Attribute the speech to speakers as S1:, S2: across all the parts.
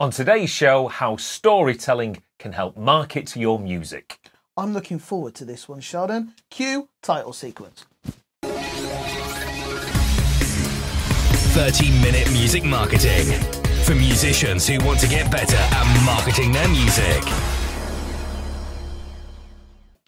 S1: On today's show, how storytelling can help market your music.
S2: I'm looking forward to this one, Sheldon. Cue title sequence.
S3: 30 minute music marketing for musicians who want to get better at marketing their music.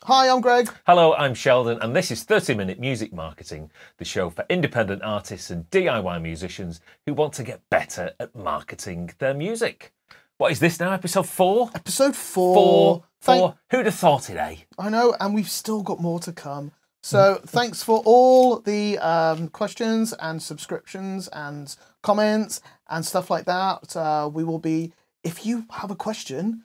S2: Hi, I'm Greg.
S1: Hello, I'm Sheldon, and this is 30 Minute Music Marketing, the show for independent artists and DIY musicians who want to get better at marketing their music. What is this now? Episode four?
S2: Episode four.
S1: Four.
S2: Thank-
S1: Four. Who'd have thought it, eh?
S2: I know, and we've still got more to come. So thanks for all the um, questions and subscriptions and comments and stuff like that. Uh, we will be, if you have a question,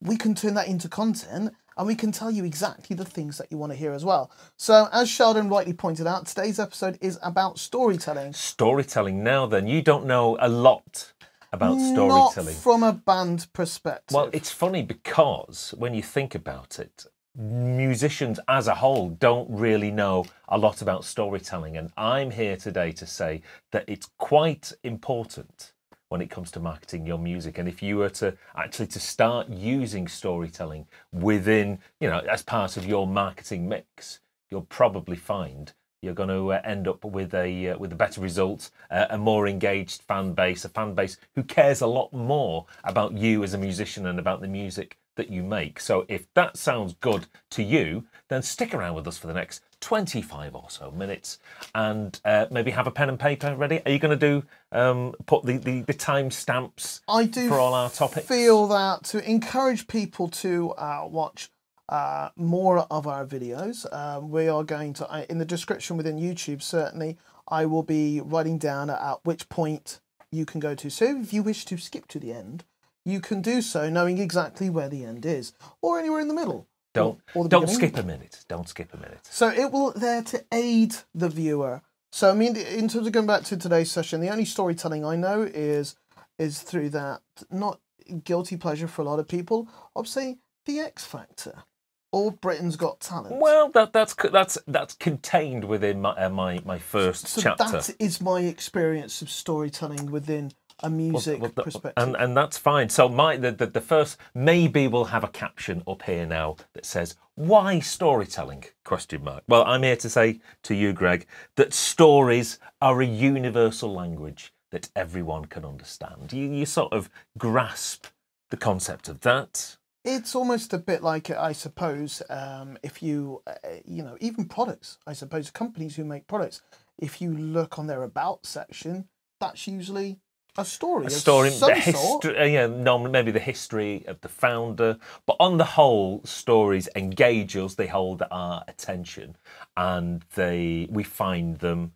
S2: we can turn that into content and we can tell you exactly the things that you want to hear as well. So, as Sheldon rightly pointed out, today's episode is about storytelling.
S1: Storytelling. Now then, you don't know a lot about
S2: Not
S1: storytelling.
S2: from a band perspective.
S1: Well, it's funny because when you think about it, musicians as a whole don't really know a lot about storytelling. And I'm here today to say that it's quite important when it comes to marketing your music. And if you were to actually to start using storytelling within, you know, as part of your marketing mix, you'll probably find you're going to uh, end up with a uh, with a better result, uh, a more engaged fan base, a fan base who cares a lot more about you as a musician and about the music that you make. So if that sounds good to you, then stick around with us for the next 25 or so minutes and uh, maybe have a pen and paper ready. Are you going to do um, put the the, the time stamps
S2: I do
S1: for all our topics?
S2: feel that to encourage people to uh, watch uh, more of our videos, um, we are going to, in the description within YouTube, certainly, I will be writing down at which point you can go to. So if you wish to skip to the end, you can do so knowing exactly where the end is or anywhere in the middle.
S1: Don't
S2: or the
S1: don't
S2: beginning.
S1: skip a minute. Don't skip a minute.
S2: So it will there to aid the viewer. So I mean, in terms of going back to today's session, the only storytelling I know is is through that not guilty pleasure for a lot of people. I'd say the X Factor or Britain's Got Talent.
S1: Well, that that's that's that's contained within my uh, my my first
S2: so
S1: chapter.
S2: that is my experience of storytelling within a music
S1: Well, the-
S2: perspective.
S1: and and that's fine. So my the, the the first maybe we'll have a caption up here now that says why storytelling question mark. Well, I'm here to say to you, Greg, that stories are a universal language that everyone can understand. You you sort of grasp the concept of that.
S2: It's almost a bit like, I suppose, um, if you, uh, you know, even products, I suppose, companies who make products, if you look on their about section, that's usually a story.
S1: a story,
S2: some
S1: the
S2: sort.
S1: history, uh, yeah, normally maybe the history of the founder, but on the whole, stories engage us. They hold our attention, and they we find them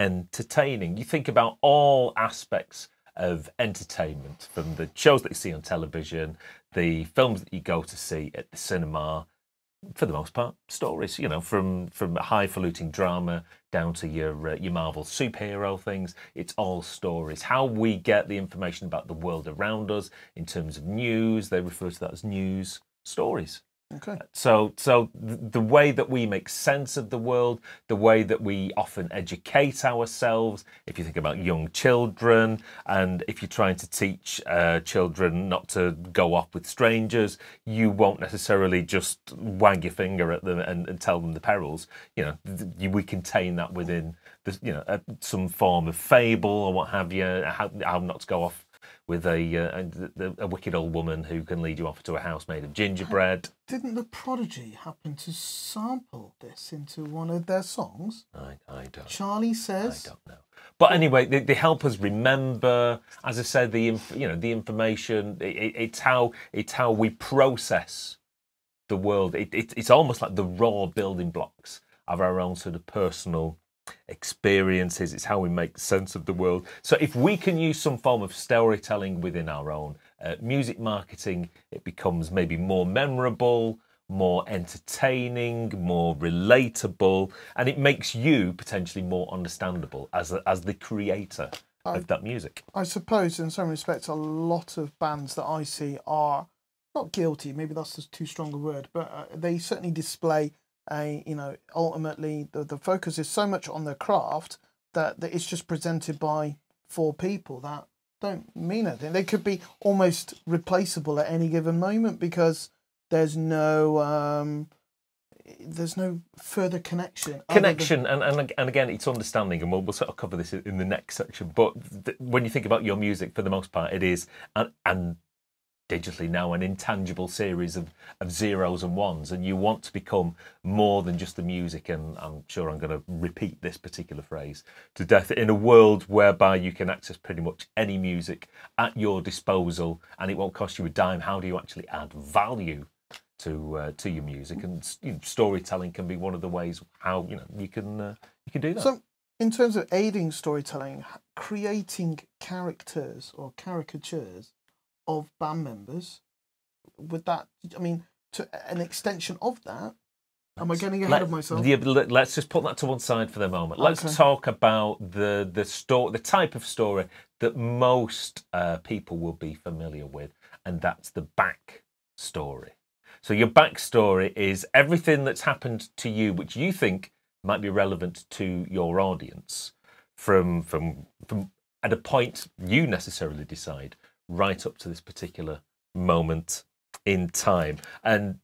S1: entertaining. You think about all aspects of entertainment, from the shows that you see on television, the films that you go to see at the cinema, for the most part, stories. You know, from from highfalutin drama down to your uh, your Marvel superhero things. It's all stories. How we get the information about the world around us in terms of news, they refer to that as news stories.
S2: Okay.
S1: So, so the way that we make sense of the world, the way that we often educate ourselves. If you think about young children, and if you're trying to teach uh, children not to go off with strangers, you won't necessarily just wag your finger at them and, and tell them the perils. You know, th- you, we contain that within the, you know uh, some form of fable or what have you. How, how not to go off with a, uh, a, a wicked old woman who can lead you off to a house made of gingerbread.
S2: Didn't the Prodigy happen to sample this into one of their songs?
S1: I, I don't.
S2: Charlie says.
S1: I don't know. But anyway, they, they help us remember. As I said, the inf- you know the information. It, it, it's how it's how we process the world. It, it, it's almost like the raw building blocks of our own sort of personal experiences. It's how we make sense of the world. So if we can use some form of storytelling within our own uh, music marketing, it becomes maybe more memorable, more entertaining, more relatable, and it makes you potentially more understandable as a, as the creator of that music.
S2: I suppose, in some respects, a lot of bands that I see are not guilty. Maybe that's just too strong a word, but uh, they certainly display a. You know, ultimately, the the focus is so much on the craft that, that it's just presented by four people that don't mean anything. They could be almost replaceable at any given moment because there's no um, there's no further connection. other than-
S1: connection and, and and again it's understanding and we'll, we'll sort of cover this in in the next section but th- when you think about your music for the most part it is and, and digitally now an intangible series of, of zeros and ones and you want to become more than just the music and i'm sure i'm going to repeat this particular phrase to death in a world whereby you can access pretty much any music at your disposal and it won't cost you a dime. How do you actually add value to uh, to your music? And you know, storytelling can be one of the ways how you know you can uh, you can do that.
S2: So, in terms of aiding storytelling, creating characters or caricatures of band members, would that, I mean, to an extension of that, am I getting ahead
S1: Let-
S2: of myself?
S1: yeah, let's just put that to one side for the moment. Let's
S2: Okay.
S1: talk about the the story, the type of story that most uh, people will be familiar with, and that's the back story. So your backstory is everything that's happened to you, which you think might be relevant to your audience, from from from at a point you necessarily decide, right up to this particular moment in time, and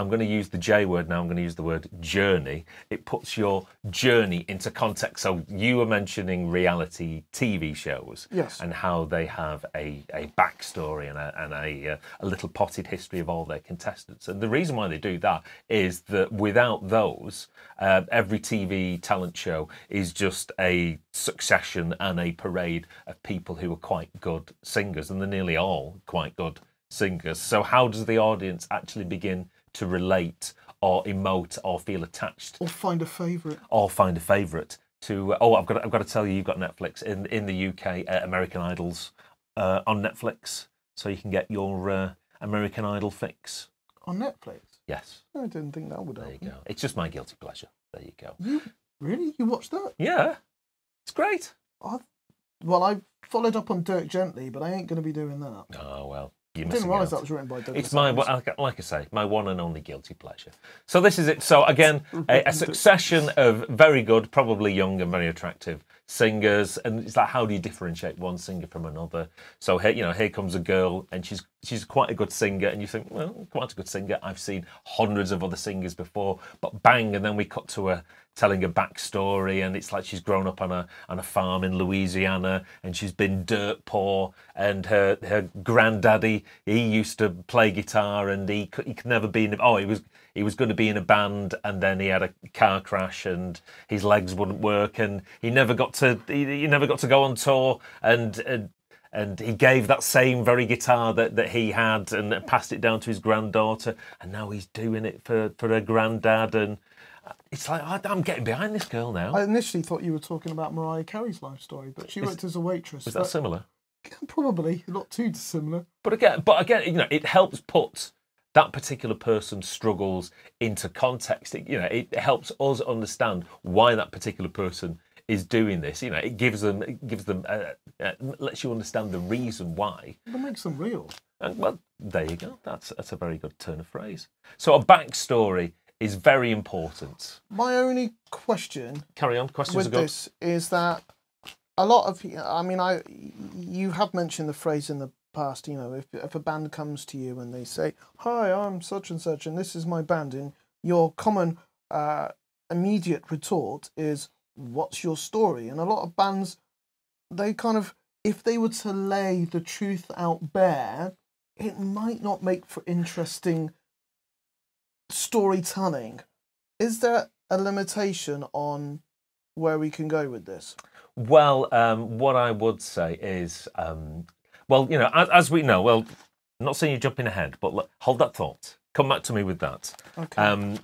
S1: I'm going to use the J word now. I'm going to use the word journey. It puts your journey into context. So you were mentioning reality TV shows
S2: Yes.
S1: and how they have a, a backstory and, a, and a, uh, a little potted history of all their contestants. And the reason why they do that is that without those, uh, every TV talent show is just a succession and a parade of people who are quite good singers, and they're nearly all quite good singers. So how does the audience actually begin to relate or emote or feel attached
S2: or find a favourite?
S1: or find a favourite to? Oh, I've got I've got to tell you, you've got Netflix in in the UK. Uh, American Idol's uh, on Netflix, so you can get your uh, American Idol fix.
S2: On Netflix?
S1: Yes,
S2: I didn't think that would
S1: there you go. It's just my guilty pleasure. There you go.
S2: You really? You watched that?
S1: Yeah, it's great.
S2: I've, well, I followed up on Dirk Gently, but I ain't going to be doing that.
S1: Oh well, you
S2: didn't realise that was written by Douglas
S1: It's my,
S2: Adams.
S1: like like I say, my one and only guilty pleasure. So this is it. So again, a, a succession of very good, probably young and very attractive singers, and it's like how do you differentiate one singer from another? So here, you know, here comes a girl, and she's she's quite a good singer, and you think, well, quite a good singer. I've seen hundreds of other singers before, but bang, and then we cut to her telling a backstory, and it's like she's grown up on a on a farm in Louisiana, and she's been dirt poor, and her her granddaddy he used to play guitar, and he could, he could never be in. Oh, he was he was going to be in a band, and then he had a car crash, and his legs wouldn't work, and he never got to he, he never got to go on tour, and. and and he gave that same very guitar that, that he had and passed it down to his granddaughter and now he's doing it for, for her granddad and it's like I- I'm getting behind this girl now.
S2: I initially thought you were talking about Mariah Carey's life story, but she
S1: Is-
S2: worked as a waitress.
S1: Was that similar?
S2: Probably not too dissimilar.
S1: But again, but again, you know, it helps put that particular person's struggles into context. It, you know, it helps us understand why that particular person is doing this. You know, it gives them, it gives them, uh, uh, lets you understand the reason why.
S2: It makes them real.
S1: And well, there you go. That's that's a very good turn of phrase. So a backstory is very important.
S2: My only question
S1: Carry on. Questions
S2: with
S1: are good.
S2: this is that a lot of I mean I you have mentioned the phrase in the past you know if if a band comes to you and they say hi I'm such and such and this is my band and your common uh, immediate retort is what's your story and a lot of bands they kind of if they were to lay the truth out bare it might not make for interesting storytelling is there a limitation on where we can go with this
S1: Well, um, what I would say is, um, well, you know, as, as we know, well, I'm not saying you're jumping ahead, but look, hold that thought. Come back to me with that.
S2: okay
S1: Um,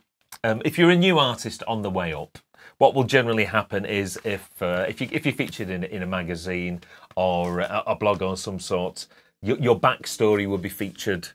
S1: um, if you're a new artist on the way up, what will generally happen is if uh, if you if you're featured in in a magazine or a, a blog or some sort, your, your backstory will be featured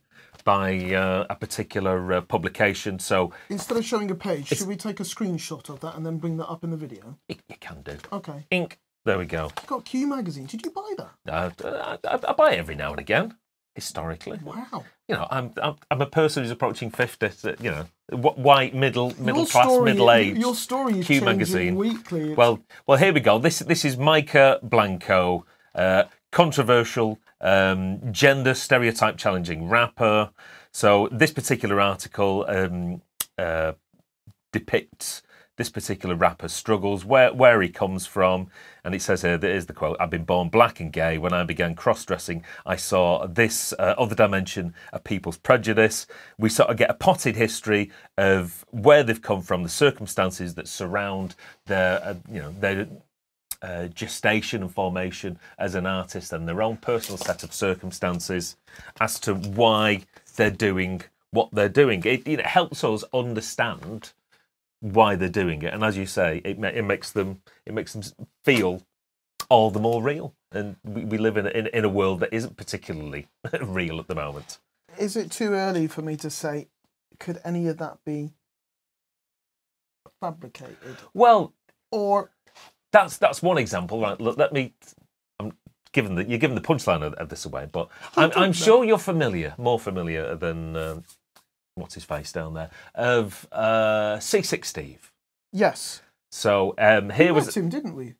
S1: by uh, a particular uh, publication. So
S2: Instead of showing a page, should we take a screenshot of that and then bring that up in the video?
S1: you, you can do
S2: Okay.
S1: ink. There we go.
S2: You've got Q magazine. Did you buy that?
S1: Uh, I, I buy it every now and again. Historically,
S2: Wow.
S1: you know, I'm I'm, I'm a person who's approaching fifty. so, You know, white, middle, middle
S2: your
S1: class,
S2: story,
S1: middle age.
S2: Your story is
S1: Q magazine.
S2: weekly. It's-
S1: Well, well, here we go. This this is Mykki Blanco, uh, controversial, um, gender stereotype challenging rapper. So this particular article um, uh, depicts this particular rapper's struggles, where where he comes from, and it says here, there is the quote: "I've been born black and gay. When I began cross-dressing, I saw this uh, other dimension of people's prejudice. We sort of get a potted history of where they've come from, the circumstances that surround their, uh, you know, their uh, gestation and formation as an artist and their own personal set of circumstances as to why they're doing what they're doing. It, it helps us understand why they're doing it, and as you say, it, it makes them it makes them feel all the more real. And we, we live in, in in a world that isn't particularly real at the moment.
S2: Is it too early for me to say? Could any of that be fabricated,
S1: Well,
S2: or
S1: that's that's one example. Right, look, let me. I'm given that you're giving the punchline of, of this away, but I'm, I'm sure you're familiar, more familiar than um, what's his face down there of uh, Seasick Steve.
S2: yes?
S1: So um,
S2: We
S1: here was
S2: met him, didn't we?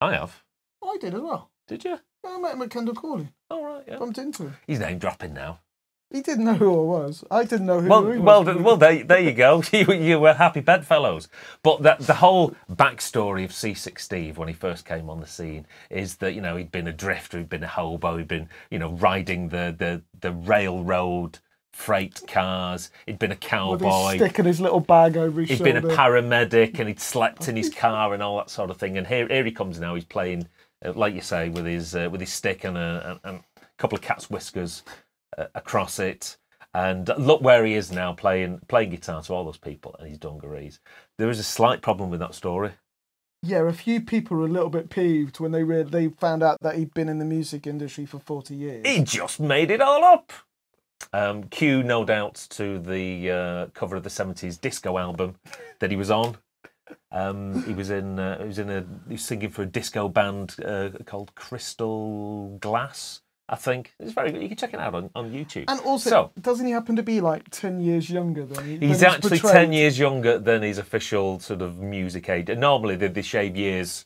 S1: I have.
S2: I did as well.
S1: Did you?
S2: Yeah, I met him at Kendal Calling.
S1: All right, yeah.
S2: Bumped into him.
S1: He's name dropping now.
S2: He didn't know who I was. I didn't know who
S1: Well,
S2: he was.
S1: well, well. There, there you go. You, you were happy bedfellows. But that the whole backstory of Seasick Steve when he first came on the scene is that you know he'd been a drifter, he'd been a hobo, he'd been you know riding the the the railroad freight cars, he'd been a
S2: with his
S1: cowboy.
S2: stick and his little bag over his
S1: He'd
S2: shoulder.
S1: been a paramedic and he'd slept in his car and all that sort of thing. And here, here he comes now. He's playing, uh, like you say, with his uh, with his stick and a, and, and a couple of cat's whiskers across it. And look where he is now, playing playing guitar to all those people and his dungarees. There is a slight problem with that story.
S2: Yeah, a few people were a little bit peeved when they re- they found out that he'd been in the music industry for forty years.
S1: He just made it all up. Um, cue, no doubt, to the uh, cover of the '70s disco album that he was on. Um, he was in. Uh, he was in a. He was singing for a disco band uh, called Crystal Grass. I think it's very good. You can check it out on, on YouTube.
S2: And also,
S1: So-
S2: doesn't he happen to be like ten years younger than he?
S1: He's
S2: than
S1: actually
S2: portrayed?
S1: ten years younger than his official sort of music age. Normally, they, they shave years.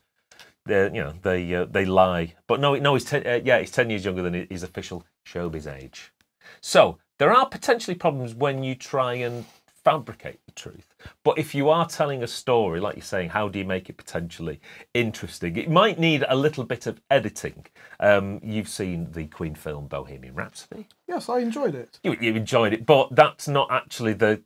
S1: They, you know, they uh, they lie. But no, no, he's ten, uh, yeah, he's ten years younger than his official showbiz age. So there are potentially problems when you try and fabricate the truth. But if you are telling a story, like you're saying, how do you make it potentially interesting? It might need a little bit of editing. Um, you've seen the Queen film Bohemian Rhapsody
S2: Yes, I enjoyed it.
S1: you, you enjoyed it, but that's not actually the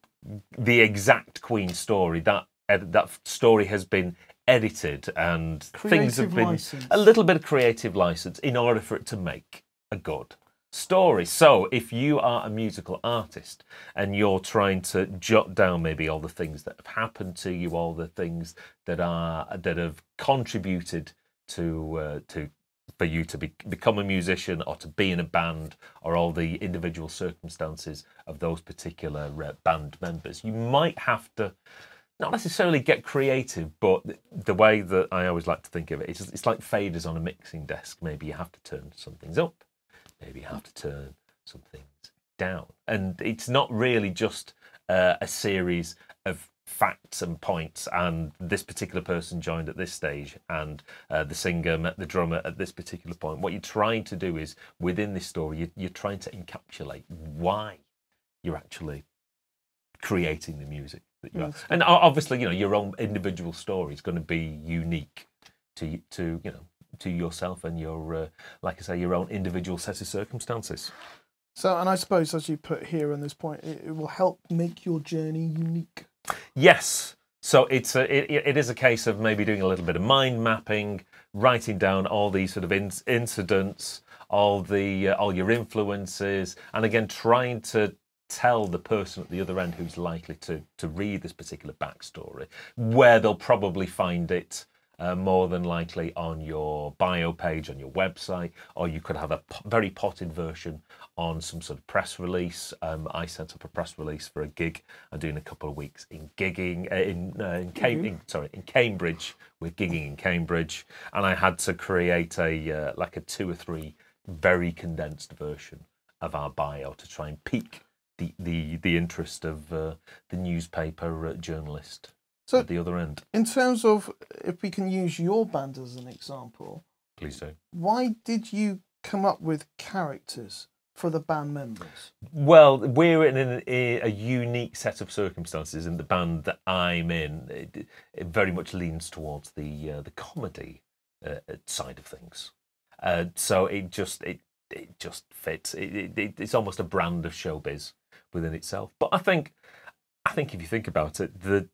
S1: the exact Queen story. That that story has been edited, and things have been
S2: license.
S1: a little bit of creative license in order for it to make a good story. So, if you are a musical artist and you're trying to jot down maybe all the things that have happened to you, all the things that are that have contributed to uh, to for you to be, become a musician or to be in a band or all the individual circumstances of those particular uh, band members, you might have to not necessarily get creative, but the way that I always like to think of it is it's like faders on a mixing desk. Maybe you have to turn some things up, maybe you have to turn some things down. And it's not really just uh, a series of facts and points and this particular person joined at this stage and uh, the singer met the drummer at this particular point. What you're trying to do is within this story you, you're trying to encapsulate why you're actually creating the music that you are. And obviously you know your own individual story is going to be unique to to you know to yourself and your uh, like i say your own individual set of circumstances
S2: So, and I suppose as you put here in this point, it, it will help make your journey unique.
S1: Yes. So it's a, it, it is a case of maybe doing a little bit of mind mapping, writing down all these sort of in, incidents, all the uh, all your influences, and again trying to tell the person at the other end who's likely to to read this particular backstory where they'll probably find it. Uh, more than likely on your bio page on your website, or you could have a p- very potted version on some sort of press release. Um, I set up a press release for a gig I'm doing a couple of weeks in gigging uh, in uh, in, Cam- in sorry in Cambridge. We're gigging in Cambridge, and I had to create a uh, like a two or three very condensed version of our bio to try and pique the the, the interest of uh, the newspaper uh, journalist
S2: So-
S1: at the other end.
S2: In terms of if we can use your band as an example,
S1: Please do.
S2: Why did you come up with characters for the band members?
S1: Well, we're in an, a, a unique set of circumstances in the band that I'm in. It, it very much leans towards the uh, the comedy uh, side of things. Uh, so it just it it just fits. It, it, it's almost a brand of showbiz within itself. But I think I think if you think about it, the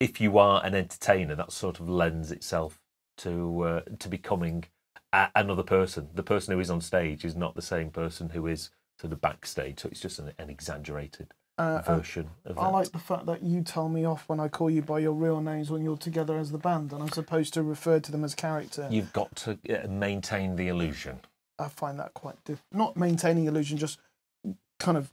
S1: if you are an entertainer, that sort of lends itself to uh, to becoming a, another person. The person who is on stage is not the same person who is to the backstage. So it's just an, an exaggerated
S2: Uh, uh,
S1: version of that.
S2: I like the fact that you tell me off when I call you by your real names when you're together as the band, and I'm supposed to refer to them as character.
S1: You've got to uh, maintain the illusion.
S2: I find that quite diff- not maintaining illusion, just kind of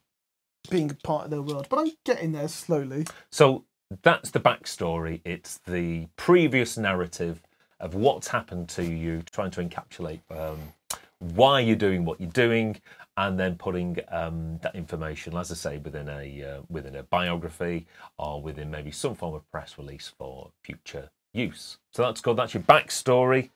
S2: being a part of their world. But I'm getting there slowly.
S1: So that's the backstory. It's the previous narrative of what's happened to you, trying to encapsulate um, why you're doing what you're doing, and then putting um, that information, as I say, within a uh, within a biography or within maybe some form of press release for future use. So that's good. That's your backstory.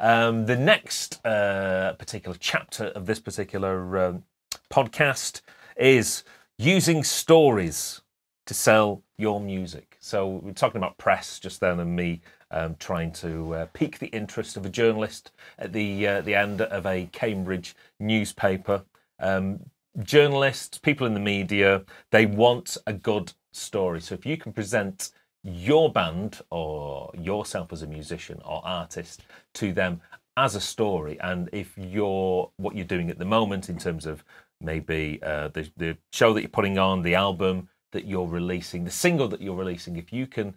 S1: Um, the next uh, particular chapter of this particular um, podcast is using stories to sell your music. So we're talking about press just then, and me um, trying to uh, pique the interest of a journalist at the uh, the end of a Cambridge newspaper. Um, journalists, people in the media, they want a good story. So if you can present your band or yourself as a musician or artist to them as a story, and if you're what you're doing at the moment in terms of maybe uh, the the show that you're putting on, the album that you're releasing, the single that you're releasing, if you can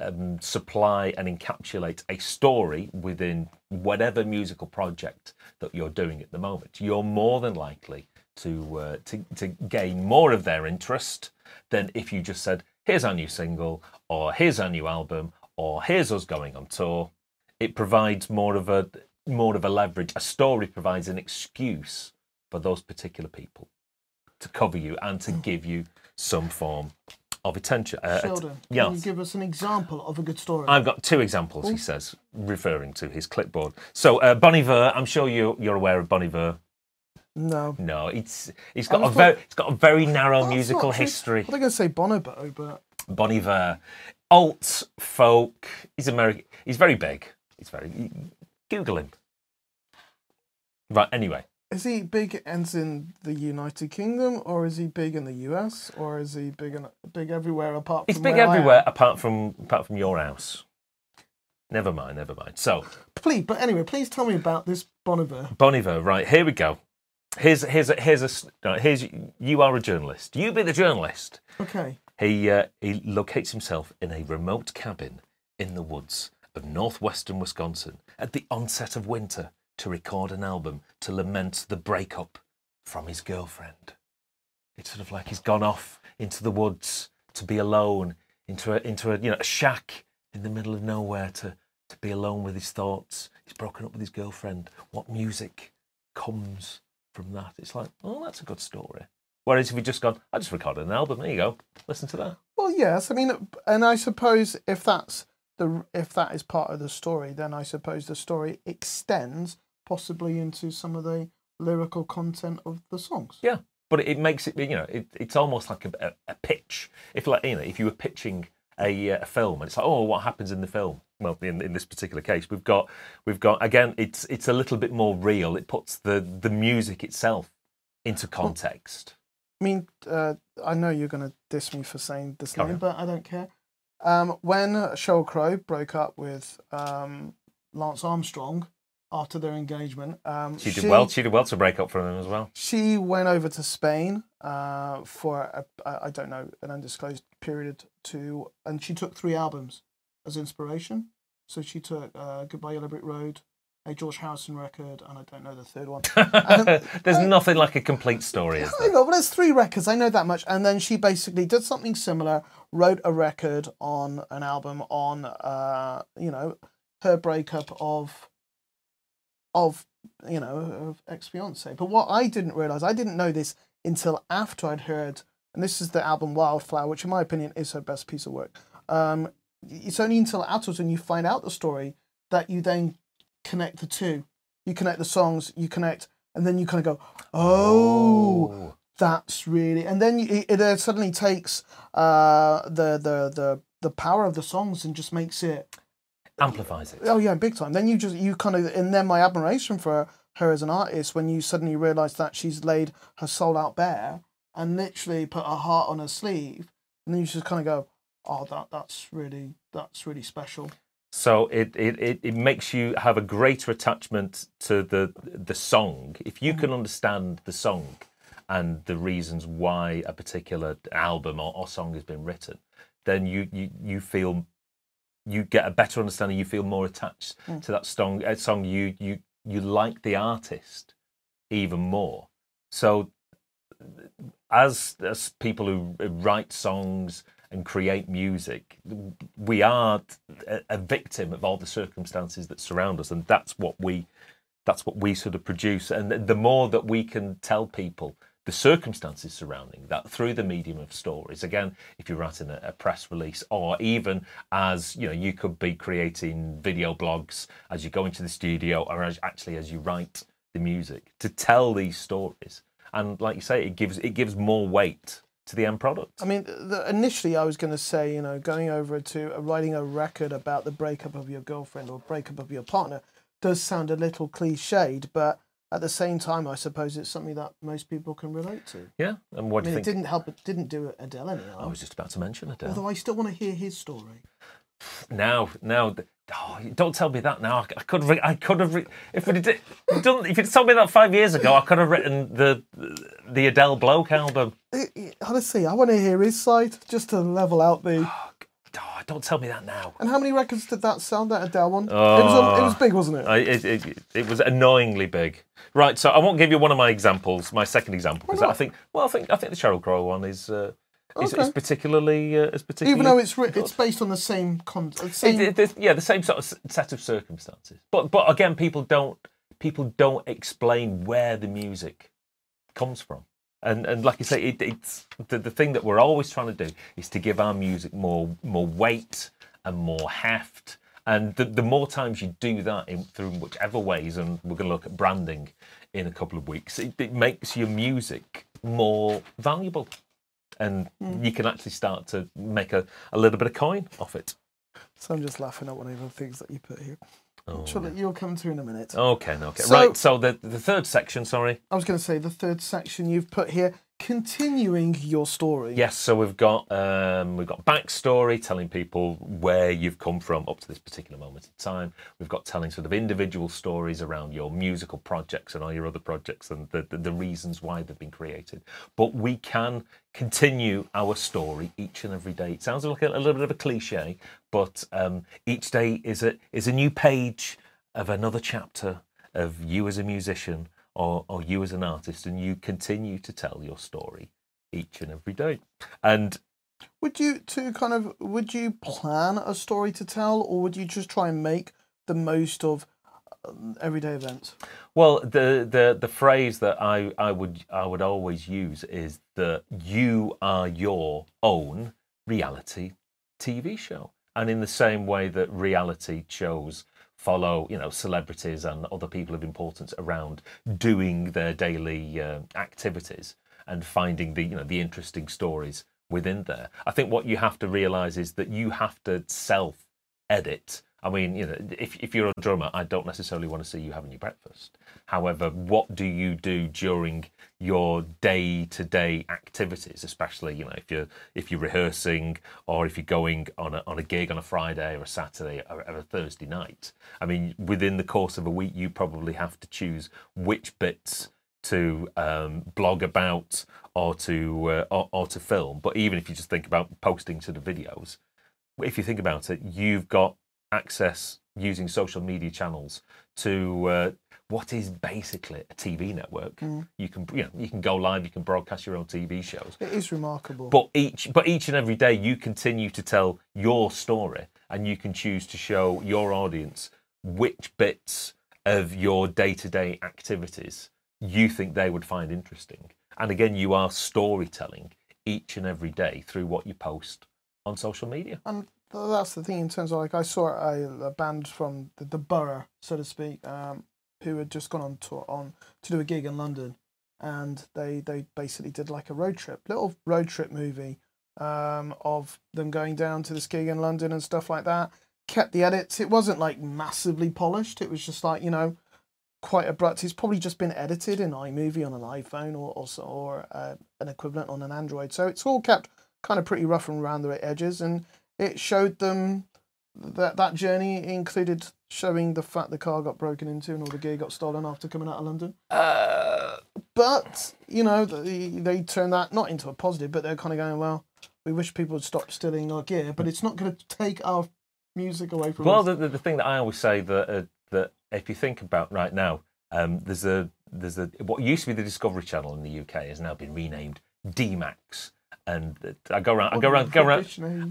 S1: um, supply and encapsulate a story within whatever musical project that you're doing at the moment, you're more than likely to uh, to to gain more of their interest than if you just said, "Here's our new single," or "Here's our new album," or "Here's us going on tour." It provides more of a more of a leverage. A story provides an excuse for those particular people to cover you and to give you some form of attention. uh, att-
S2: Sheldon, can
S1: yes.
S2: you give us an example of a good story?
S1: I've got two examples, he says, referring to his clipboard. So, uh, Bon Iver, I'm sure you, you're aware of Bon Iver.
S2: no.
S1: No, it's it's got a
S2: was
S1: very it's got a very narrow musical history.
S2: I was going to say Bonobo, but
S1: Bon Iver, alt folk. He's American. He's very big. He's very. Google him. Right. Anyway,
S2: is he big as in the United Kingdom, or is he big in the US, or is he big in big everywhere apart
S1: he's
S2: from
S1: big
S2: where I am?
S1: everywhere apart from apart from your house. Never mind. Never mind. So
S2: Please, but anyway, please tell me about this Bonobo.
S1: Bon Iver, right, here we go. Here's here's a, here's a right, here's you are a journalist. You be the journalist.
S2: Okay.
S1: He uh, he locates himself in a remote cabin in the woods of northwestern Wisconsin at the onset of winter to record an album to lament the breakup from his girlfriend. It's sort of like he's gone off into the woods to be alone, into a into a you know a shack in the middle of nowhere to to be alone with his thoughts. He's broken up with his girlfriend. What music comes from that? It's like, oh, that's a good story. Whereas if you just gone, I just recorded an album. There you go. Listen to that.
S2: Well, yes. I mean, and I suppose if that's the if that is part of the story, then I suppose the story extends possibly into some of the lyrical content of the songs.
S1: Yeah, but it makes it you know it, it's almost like a, a, pitch. If like you know if you were pitching a, uh, a film and it's like oh what happens in the film? Well, in, in this particular case, we've got we've got again it's it's a little bit more real. It puts the the music itself into context.
S2: I mean, uh, I know you're going to diss me for saying this
S1: Carry
S2: name,
S1: on.
S2: but I don't care. Um, when Sheryl Crow broke up with um, Lance Armstrong after their engagement, um,
S1: She did well. She did well to break up from him as well.
S2: She went over to Spain uh, for a, I don't know an undisclosed period to, and she took three albums as inspiration. So she took uh, Goodbye Yellow Brick Road, a George Harrison record, and I don't know the third one.
S1: There's nothing like a complete story, is there?
S2: know, but there's three records. I know that much. And then she basically did something similar, wrote a record on an album on, uh, you know, her breakup of, of, you know, of ex fiance. But what I didn't realize, I didn't know this until after I'd heard, and this is the album Wildflower, which in my opinion is her best piece of work. Um, it's only until afterwards when you find out the story that you then connect the two. You connect the songs, you connect, and then you kind of go, oh, that's really, and then it, it uh, suddenly takes uh, the the the the power of the songs and just makes it
S1: amplifies it.
S2: Oh yeah, big time. Then you just you kind of and then my admiration for her as an artist when you suddenly realise that she's laid her soul out bare and literally put her heart on her sleeve, and then you just kind of go, oh that that's really that's really special.
S1: So it, it, it, it makes you have a greater attachment to the the song. If you can mm-hmm. understand the song and the reasons why a particular album or, or song has been written, then you, you, you feel you get a better understanding. You feel more attached
S2: Mm.
S1: to that song. A song you you you like the artist even more. So as as people who write songs and create music, we are a, a victim of all the circumstances that surround us, and that's what we that's what we sort of produce. And the more that we can tell people the circumstances surrounding that through the medium of stories, again, if you're writing a, a press release, or even as you know, you could be creating video blogs as you go into the studio, or as, actually as you write the music to tell these stories. And like you say, it gives it gives more weight to the end product.
S2: I mean, the, initially I was going to say, you know, going over to uh, writing a record about the breakup of your girlfriend or breakup of your partner does sound a little cliched, but at the same time, I suppose it's something that most people can relate to.
S1: Yeah. And what
S2: I
S1: do
S2: mean,
S1: you
S2: it didn't help. It didn't do Adele any harm.
S1: I was just about to mention Adele.
S2: Although I still want to hear his story.
S1: now, now, oh, don't tell me that now. I, could, have, I could have, if it did, done, if you'd told me that five years ago, I could have written the the Adele Bloke album.
S2: It- it- honestly, I want to hear his side just to level out the.
S1: Oh, Oh, don't tell me that now.
S2: And how many records did that sell? That Adele one? it was. on- It was big, wasn't it?
S1: I, it, it, it was annoyingly big. Right, so I won't give you one of my examples, my second example, because I think, well, I think I think the Sheryl Crow one is uh, is,
S2: Okay.
S1: is particularly uh, is particularly
S2: Even though it's ri- it's based on the same con- same.
S1: It- it- yeah, the same sort of set of circumstances. But but again, people don't people don't explain where the music comes from. And and like you say, it, it's the, the thing that we're always trying to do is to give our music more more weight and more heft. And the, the more times you do that in, through whichever ways, and we're going to look at branding in a couple of weeks, it, it makes your music more valuable, and hmm. you can actually start to make a, a little bit of coin off it.
S2: So I'm just laughing at one of the things that you put here.
S1: Oh,
S2: Sure, that you'll come to in a minute.
S1: Okay, okay.
S2: So-
S1: right, so the the third section, sorry.
S2: I was going to say the third section you've put here, continuing your story.
S1: Yes, so we've got um, we've got backstory, telling people where you've come from up to this particular moment in time. We've got telling sort of individual stories around your musical projects and all your other projects and the, the, the reasons why they've been created. But we can continue our story each and every day. It sounds like a, a little bit of a cliche, but um, each day is a is a new page of another chapter of you as a musician or, or you as an artist, and you continue to tell your story each and every day. And
S2: Would you to kind of would you plan a story to tell, or would you just try and make the most of um, everyday events?
S1: well, the the the phrase that I I would I would always use is that you are your own reality TV show, and in the same way that reality shows follow you know celebrities and other people of importance around doing their daily uh, activities and finding the you know the interesting stories within there. I think what you have to realize is that you have to self edit I mean, you know, if, if you're a drummer, I don't necessarily want to see you having your breakfast. However, what do you do during your day-to-day activities, especially you know if you're if you're rehearsing or if you're going on a on a gig on a Friday or a Saturday or, or a Thursday night? I mean, within the course of a week, you probably have to choose which bits to um, blog about or to uh, or, or to film. But even if you just think about posting sort of videos, if you think about it, you've got access using social media channels to uh, what is basically a TV network. You can you know you can go live, you can broadcast your own TV shows.
S2: It is remarkable.
S1: But each but each and every day you continue to tell your story and you can choose to show your audience which bits of your day-to-day activities you think they would find interesting. And again, you are storytelling each and every day through what you post on social media.
S2: and that's the thing in terms of like I saw a, a band from the, the borough, so to speak, um, who had just gone on tour on to do a gig in London, and they they basically did like a road trip, little road trip movie, um, of them going down to this gig in London and stuff like that. Kept the edits. It wasn't like massively polished. It was just like you know, quite abrupt. It's probably just been edited in iMovie on an iPhone or or, or uh, an equivalent on an Android. So it's all kept kind of pretty rough and around the edges, and it showed them that that journey included showing the fact the car got broken into and all the gear got stolen after coming out of London.
S1: Uh,
S2: But you know, they they turned that not into a positive, but they're kind of going, well, we wish people would stop stealing our gear, but it's not going to take our music away from
S1: well,
S2: us.
S1: the, the, the thing that I always say that uh, that if you think about right now, um, there's a there's a what used to be the Discovery Channel in the UK has now been renamed DMAX, and uh, I go around, I go around, go around.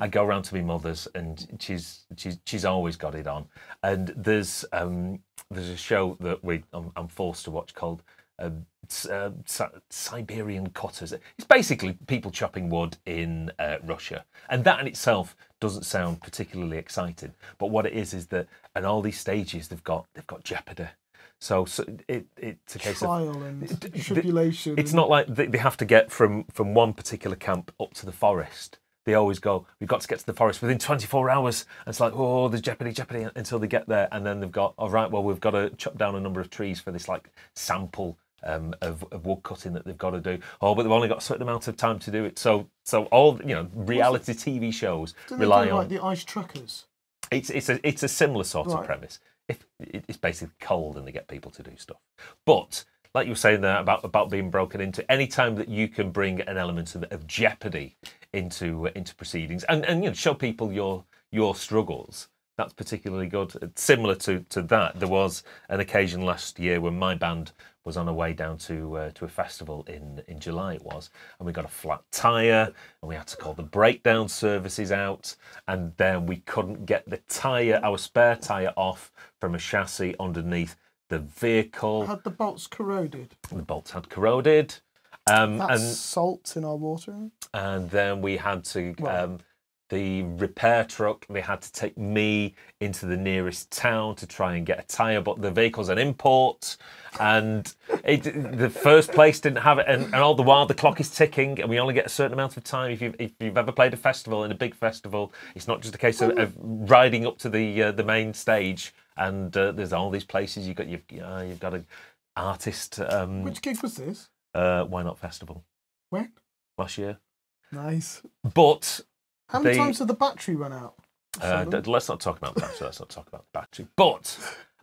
S1: I go around to my mother's, and she's she's she's always got it on. And there's um there's a show that we I'm, I'm forced to watch called um, S- uh, Siberian Cutters. It's basically people chopping wood in uh, Russia, and that in itself doesn't sound particularly exciting. But what it is is that and all these stages they've got they've got jeopardy. So, so it it's a case of
S2: Trial and
S1: d- d-
S2: tribulation.
S1: it's not like they, they have to get from from one particular camp up to the forest. They always go, we've got to get to the forest within 24 hours. And it's like, oh, there's jeopardy, jeopardy until they get there. And then they've got, all right, well, we've got to chop down a number of trees for this like sample um, of, of wood cutting that they've got to do. Oh, but they've only got a certain amount of time to do it. So, so all you know, reality TV shows
S2: Didn't they
S1: rely
S2: do,
S1: on
S2: like the ice truckers.
S1: it's it's a it's a similar sort of premise. It's basically cold and they get people to do stuff, but like you were saying there about about being broken into, any time that you can bring an element of, of jeopardy into into proceedings and and you know show people your your struggles. That's particularly good. Similar to, to that, there was an occasion last year when my band was on our way down to uh, to a festival in in July it was, and we got a flat tire, and we had to call the breakdown services out, and then we couldn't get the tire, our spare tire, off from a chassis underneath the vehicle.
S2: Had the bolts corroded.
S1: The bolts had corroded, um,
S2: That's
S1: and
S2: salt in our water.
S1: and then we had to
S2: Right.
S1: um, the repair truck they had to take me into the nearest town to try and get a tire but the vehicle's an import and it, the first place didn't have it and, and all the while the clock is ticking and we only get a certain amount of time if you've, if you've ever played a festival in a big festival it's not just a case of, of riding up to the uh, the main stage and uh, there's all these places you've got you've, uh, you've got an artist um,
S2: Which gig was this?
S1: uh, Y Not festival
S2: When?
S1: last year
S2: Nice.
S1: but
S2: How many
S1: They-
S2: times did the battery run out?
S1: Uh, d- let's not talk about battery. Let's not talk about the battery. But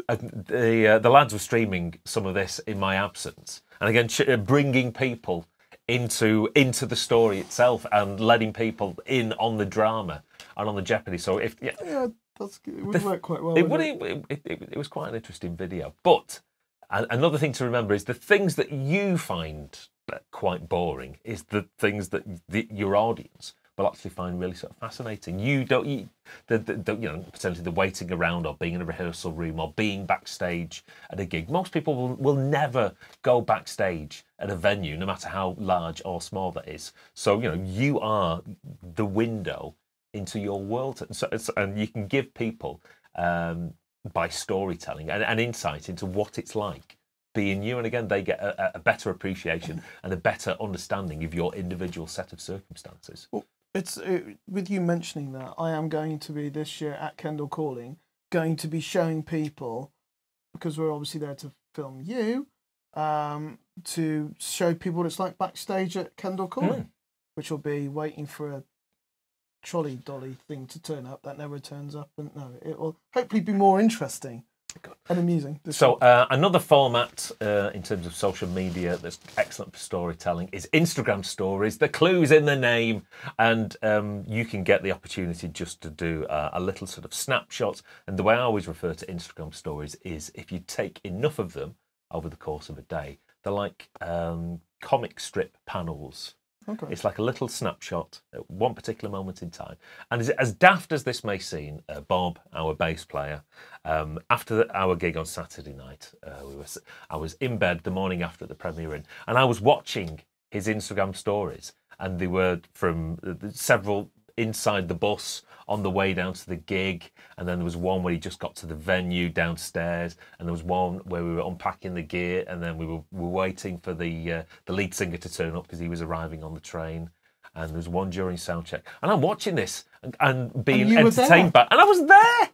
S1: uh, the uh, the lads were streaming some of this in my absence, and again, ch- uh, bringing people into into the story itself and letting people in on the drama and on the jeopardy. So if yeah,
S2: yeah, that's. It would work quite well.
S1: it,
S2: wouldn't
S1: it, it, it, it was quite an interesting video. But another thing to remember is the things that you find uh, quite boring is the things that the, your audience will actually find really sort of fascinating. You don't, you, the, the, the, you know, potentially the waiting around or being in a rehearsal room or being backstage at a gig. Most people will, will never go backstage at a venue, no matter how large or small that is. So, you know, you are the window into your world. And, so, and you can give people, um, by storytelling, an, an insight into what it's like being you. And again, they get a, a better appreciation and a better understanding of your individual set of circumstances.
S2: It's it, with you mentioning that I am going to be this year at Kendal Calling, going to be showing people because we're obviously there to film you, um, to show people what it's like backstage at Kendal Calling,
S1: Hmm.
S2: which will be waiting for a trolley dolly thing to turn up that never turns up, and no, it will hopefully be more interesting and amusing.
S1: So uh, another format uh, in terms of social media that's excellent for storytelling is Instagram stories. The clues in the name, and um, you can get the opportunity just to do uh, a little sort of snapshot. And the way I always refer to Instagram stories is if you take enough of them over the course of a day, they're like um, comic strip panels.
S2: Okay.
S1: It's like a little snapshot at one particular moment in time. And as, as daft as this may seem, uh, Bob, our bass player, um, after the, our gig on Saturday night, uh, we were, I was in bed the morning after the premiere, and I was watching his Instagram stories, and they were from uh, several inside the bus on the way down to the gig, and then there was one where he just got to the venue downstairs, and there was one where we were unpacking the gear, and then we were, we were waiting for the uh, the lead singer to turn up because he was arriving on the train. And there was one during sound check, and I'm watching this and, and being
S2: there?
S1: entertained by, and I was there.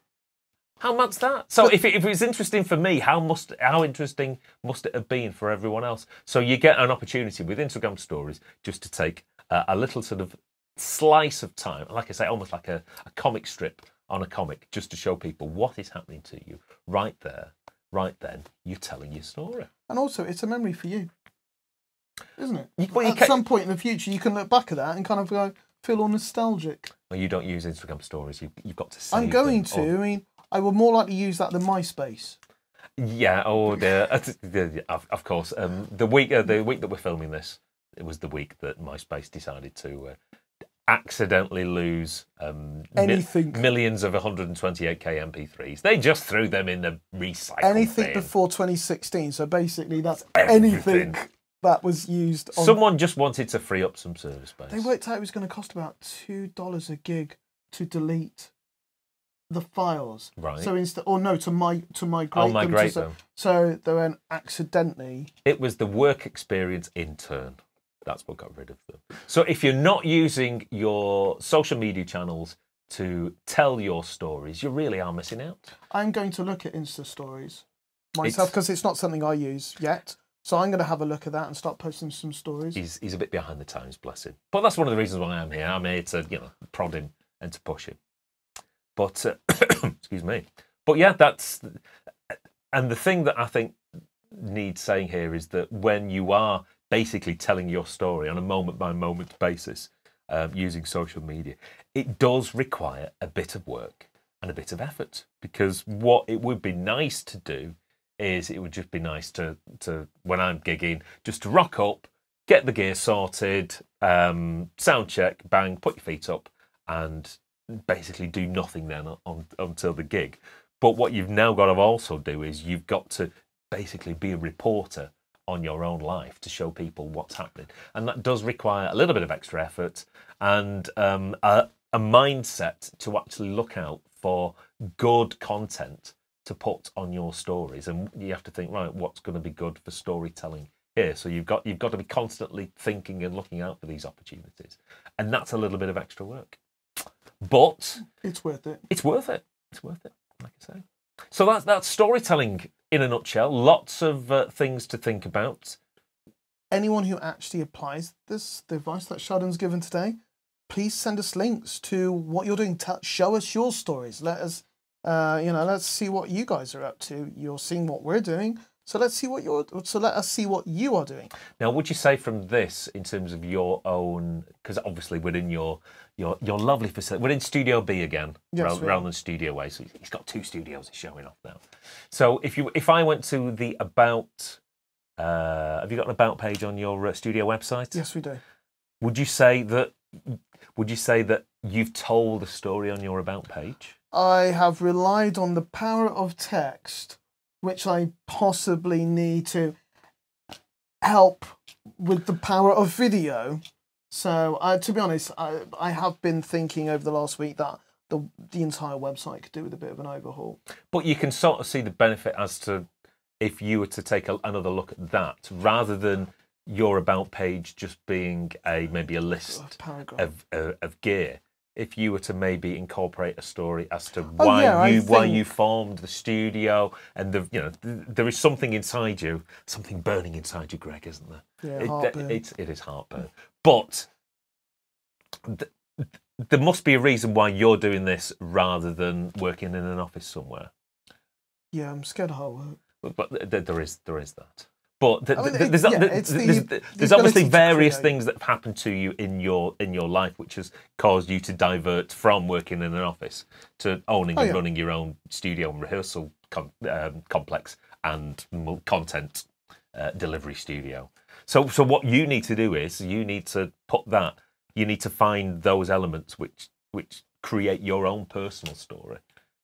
S1: How much that? So if it, if it was interesting for me, how must how interesting must it have been for everyone else? So you get an opportunity with Instagram stories just to take a little sort of slice of time, like I say, almost like a, a comic strip on a comic, just to show people what is happening to you right there, right then. You're telling your story.
S2: And also, it's a memory for you, isn't it?
S1: You- well, you
S2: At
S1: ca-
S2: some point in the future, you can look back at that and kind of go, feel all nostalgic.
S1: Well, you don't use Instagram stories. You, you've got to. Save
S2: I'm going to. I mean, I would more likely use that than MySpace.
S1: Yeah. Oh, the- of, of course. Um, the week uh, the week that we're filming this, it was the week that MySpace decided to uh, accidentally lose um, mi-
S2: Anything.
S1: millions of 128k MP3s. They just threw them in the recycle
S2: Anything
S1: bin.
S2: before 2016. So basically, that's
S1: Everything.
S2: anything that was used on.
S1: Someone just wanted to free up some server space.
S2: They worked out it was going to cost about two dollars a gig to delete the files.
S1: Right.
S2: So instead, or no, to my to migrate
S1: Oh,
S2: them.
S1: migrate
S2: to, so-
S1: them.
S2: So they went accidentally.
S1: It was the work experience intern. That's what got rid of them. So if you're not using your social media channels to tell your stories, you really are missing out.
S2: I'm going to look at Insta stories myself because it's not something I use yet. So I'm going to have a look at that and start posting some stories.
S1: He's he's a bit behind the times, bless him. But that's one of the reasons why I'm here. I'm here to you know prod him and to push him. But uh, excuse me. But yeah, that's and the thing that I think needs saying here is that when you are basically telling your story on a moment by moment basis um, using social media, it does require a bit of work and a bit of effort because what it would be nice to do is it would just be nice to to when I'm gigging just to rock up, get the gear sorted, um, sound check, bang, put your feet up, and basically do nothing then on, until the gig. But what you've now got to also do is you've got to basically be a reporter on your own life to show people what's happening, and that does require a little bit of extra effort and um, a, a mindset to actually look out for good content to put on your stories. And you have to think right what's going to be good for storytelling here? So you've got you've got to be constantly thinking and looking out for these opportunities. And that's a little bit of extra work. But
S2: It's worth it.
S1: it's worth it. It's worth it like i say. So that's that's storytelling in a nutshell lots of uh, things to think about
S2: Anyone who actually applies this, the advice that Sheldon's given today, please send us links to what you're doing. Tell, show us your stories. Let us, uh, you know, let's see what you guys are up to. You're seeing what we're doing, so let's see what you're. So let us see what you are doing.
S1: Now, would you say from this, in terms of your own, because obviously we're in your your your lovely facility, we're in Studio B again,
S2: Yes,
S1: rather, rather than Studio A. So he's got two studios he's showing off now. So if you if I went to the about, uh, have you got an about page on your uh, studio website?
S2: Yes, we do.
S1: Would you say that? Would you say that you've told a story on your about page?
S2: I have relied on the power of text, which I possibly need to help with the power of video. So, uh, to be honest, I, I have been thinking over the last week that the the entire website could do with a bit of an overhaul.
S1: But you can sort of see the benefit as to if you were to take a, another look at that rather than your about page just being a maybe a list
S2: Paragraph.
S1: of uh, of gear. If you were to maybe incorporate a story as to
S2: Oh,
S1: why
S2: yeah, I
S1: you why you formed the studio and the you know th- there is something inside you, something burning inside you, Greg, isn't there?
S2: Yeah,
S1: it,
S2: heartburn.
S1: it's it is heartburn. But th- there must be a reason why you're doing this rather than working in an office somewhere.
S2: yeah, I'm scared of hard work.
S1: But, but th- there is there is that. But th-
S2: I mean,
S1: th-
S2: it-
S1: there's,
S2: yeah,
S1: there's,
S2: the-
S1: there's,
S2: the
S1: obviously various things that have happened to you in your in your life, which has caused you to divert from working in an office to owning
S2: Oh,
S1: and
S2: yeah.
S1: running your own studio and rehearsal com- um, complex and content uh, delivery studio. So so what you need to do is you need to put that you need to find those elements which which create your own personal story.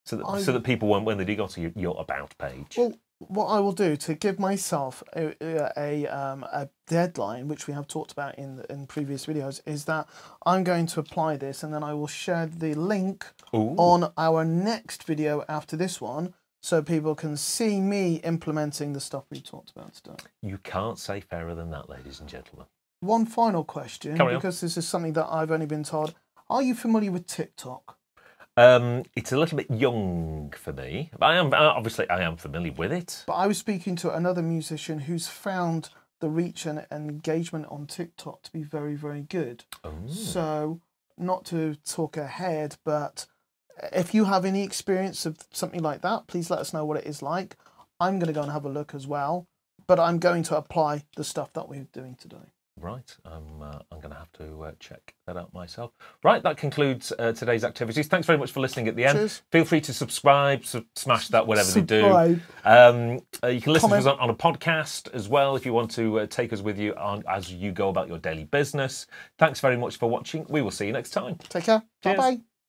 S1: So that, so that people, when, when they do go to your, your about page,
S2: Well, what I will do to give myself a, a, um, a deadline, which we have talked about in in previous videos, is that I'm going to apply this and then I will share the link
S1: Ooh.
S2: on our next video after this one so people can see me implementing the stuff we talked about today.
S1: You can't say fairer than that, ladies and gentlemen.
S2: One final question, because this is something that I've only been told. Are you familiar with TikTok?
S1: Um, it's a little bit young for me. I am obviously I am familiar with it.
S2: But I was speaking to another musician who's found the reach and engagement on TikTok to be very, very good.
S1: Oh.
S2: So, not to talk ahead, but if you have any experience of something like that, please let us know what it is like. I'm going to go and have a look as well, but I'm going to apply the stuff that we're doing today.
S1: Right, I'm, uh, I'm going to have to uh, check that out myself. Right, that concludes uh, today's activities. Thanks very much for listening at the end.
S2: Cheers.
S1: Feel free to subscribe, su- smash that, whatever they do. Um, uh, you can listen
S2: Comment.
S1: to us on, on a podcast as well if you want to uh, take us with you on, as you go about your daily business. Thanks very much for watching. We will see you next time.
S2: Take care. Bye bye.